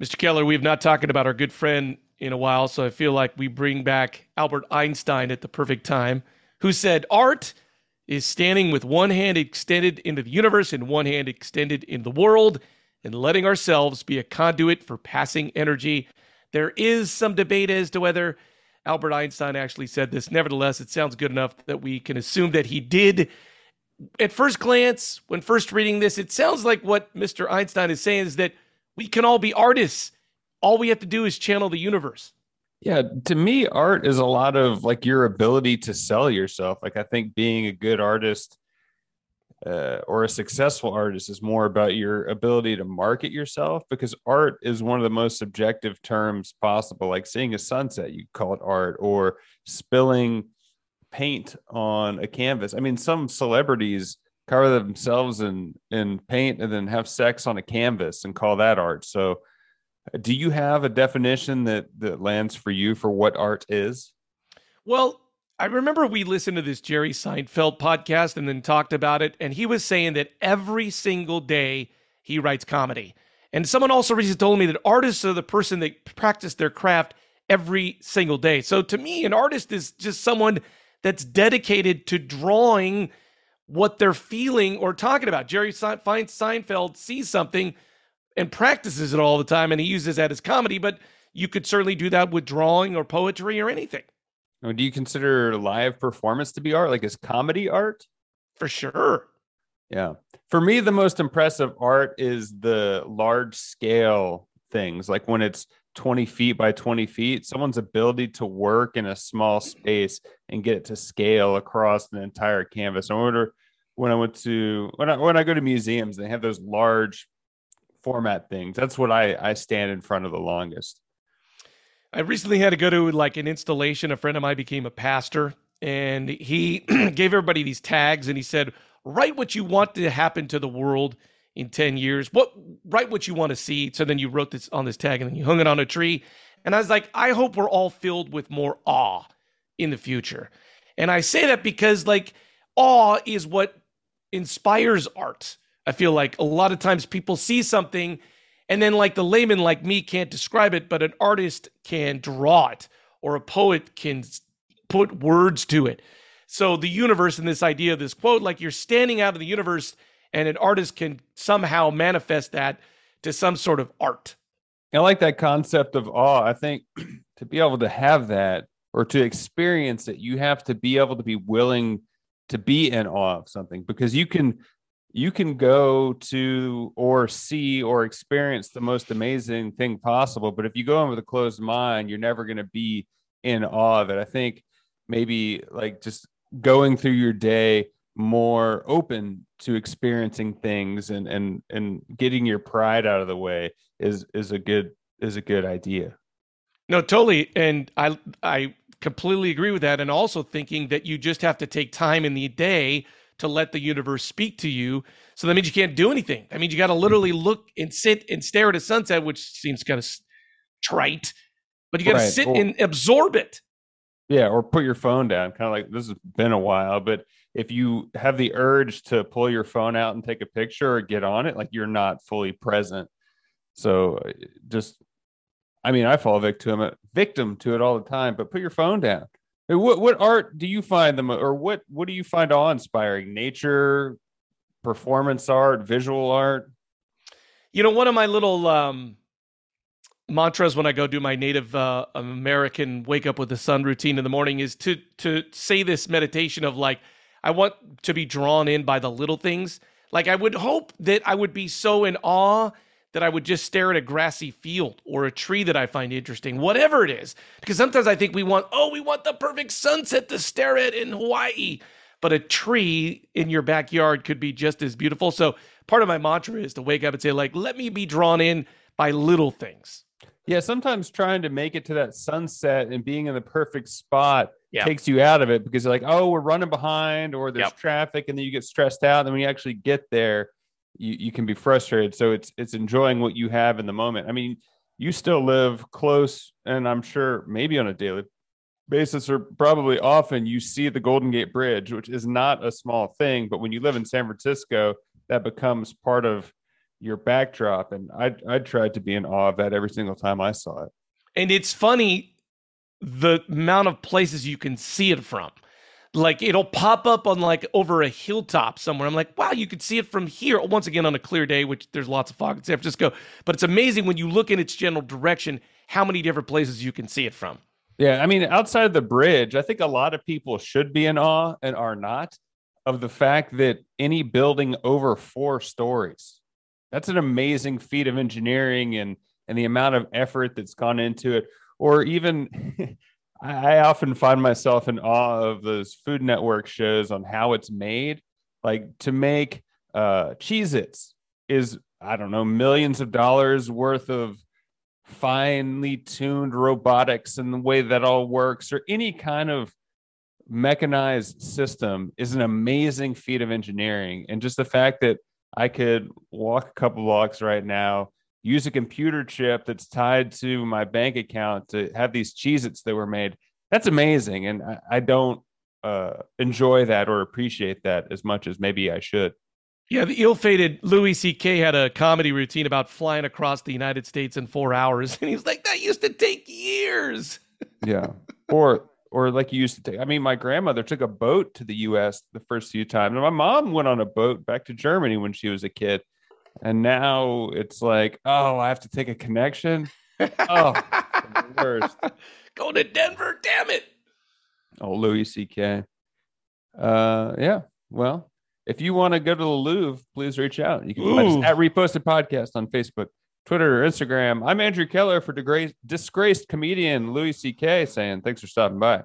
Mr. Keller, we have not talked about our good friend in a while, so I feel like we bring back Albert Einstein at the perfect time, who said, Art is standing with one hand extended into the universe and one hand extended in the world and letting ourselves be a conduit for passing energy. There is some debate as to whether Albert Einstein actually said this. Nevertheless, it sounds good enough that we can assume that he did. At first glance, when first reading this, it sounds like what Mr. Einstein is saying is that we can all be artists. All we have to do is channel the universe. Yeah, to me, art is a lot of like your ability to sell yourself. Like, I think being a good artist uh, or a successful artist is more about your ability to market yourself because art is one of the most subjective terms possible. Like seeing a sunset, you call it art, or spilling paint on a canvas. I mean, some celebrities cover themselves in in paint and then have sex on a canvas and call that art. So, uh, do you have a definition that that lands for you for what art is? Well, I remember we listened to this Jerry Seinfeld podcast and then talked about it, and he was saying that every single day he writes comedy. And someone also recently told me that artists are the person that practice their craft every single day. So to me, an artist is just someone that's dedicated to drawing what they're feeling or talking about. Jerry finds Seinfeld sees something and practices it all the time, and he uses that as comedy, but you could certainly do that with drawing or poetry or anything. Do you consider live performance to be art? Like, is comedy art? For sure. Yeah. For me, the most impressive art is the large scale things, like when it's 20 feet by 20 feet, someone's ability to work in a small space and get it to scale across the entire canvas. I wonder when I went to when I when I go to museums, they have those large format things. That's what I I stand in front of the longest. I recently had to go to like an installation. A friend of mine became a pastor, and he gave everybody these tags, and he said, "Write what you want to happen to the world in ten years. What write what you want to see." So then you wrote this on this tag, and then you hung it on a tree. And I was like, I hope we're all filled with more awe in the future. And I say that because like awe is what inspires art. I feel like a lot of times people see something and then, like the layman like me can't describe it, but an artist can draw it, or a poet can put words to it. So, the universe and this idea of this quote, like you're standing out of the universe, and an artist can somehow manifest that to some sort of art. I like that concept of awe. I think to be able to have that or to experience it, you have to be able to be willing to be in awe of something because you can you can go to or see or experience the most amazing thing possible. But if you go in with a closed mind, you're never going to be in awe of it. I think maybe like just going through your day more open to experiencing things and and and getting your pride out of the way is is a good is a good idea. No, totally. And I I completely agree with that. And also thinking that you just have to take time in the day to let the universe speak to you. So that means you can't do anything. That means you got to literally mm-hmm. look and sit and stare at a sunset, which seems kind of trite, but you got to right. sit and absorb it. Yeah, or put your phone down. Kind of like this has been a while, but if you have the urge to pull your phone out and take a picture or get on it, like you're not fully present. So uh, just, I mean, I fall victim victim to it all the time. But put your phone down. What what art do you find them, or what what do you find awe inspiring? Nature, performance art, visual art. You know, one of my little um, mantras when I go do my Native uh, American wake up with the sun routine in the morning is to to say this meditation of like I want to be drawn in by the little things. Like I would hope that I would be so in awe that I would just stare at a grassy field or a tree that I find interesting, whatever it is. Because sometimes I think we want, oh, we want the perfect sunset to stare at in Hawaii. But a tree in your backyard could be just as beautiful. So part of my mantra is to wake up and say, like, let me be drawn in by little things. Yeah, sometimes trying to make it to that sunset and being in the perfect spot yep. takes you out of it because you're like, oh, we're running behind or there's yep. traffic, and then you get stressed out. And then when you actually get there, you, you can be frustrated. So it's it's enjoying what you have in the moment. I mean, you still live close, and I'm sure maybe on a daily basis or probably often you see the Golden Gate Bridge, which is not a small thing. But when you live in San Francisco, that becomes part of your backdrop. And I I tried to be in awe of that every single time I saw it. And it's funny the amount of places you can see it from. Like it'll pop up on like over a hilltop somewhere. I'm like, wow, you could see it from here. Once again, on a clear day, which there's lots of fog in San Francisco. But it's amazing when you look in its general direction how many different places you can see it from. Yeah, I mean, outside of the bridge, I think a lot of people should be in awe and are not of the fact that any building over four stories. That's an amazing feat of engineering and and the amount of effort that's gone into it. Or even I often find myself in awe of those Food Network shows on how it's made. Like to make uh Cheez Its is, I don't know, millions of dollars worth of finely tuned robotics and the way that all works, or any kind of mechanized system is an amazing feat of engineering. And just the fact that I could walk a couple blocks right now, use a computer chip that's tied to my bank account to have these Cheez Its that were made, that's amazing. And I, I don't uh, enjoy that or appreciate that as much as maybe I should. Yeah, the ill-fated Louis C.K. had a comedy routine about flying across the United States in four hours, and he's like, "That used to take years." Yeah, or or like you used to take. I mean, my grandmother took a boat to the U.S. the first few times, and my mom went on a boat back to Germany when she was a kid, and now it's like, oh, I have to take a connection. Oh, worst. Going to Denver, damn it. Oh, Louis C.K. Uh, yeah. Well, if you want to go to the Louvre, please reach out. You can find us at Reposted Podcast on Facebook, Twitter, or Instagram. I'm Andrew Keller for disgraced comedian Louis C.K. saying thanks for stopping by.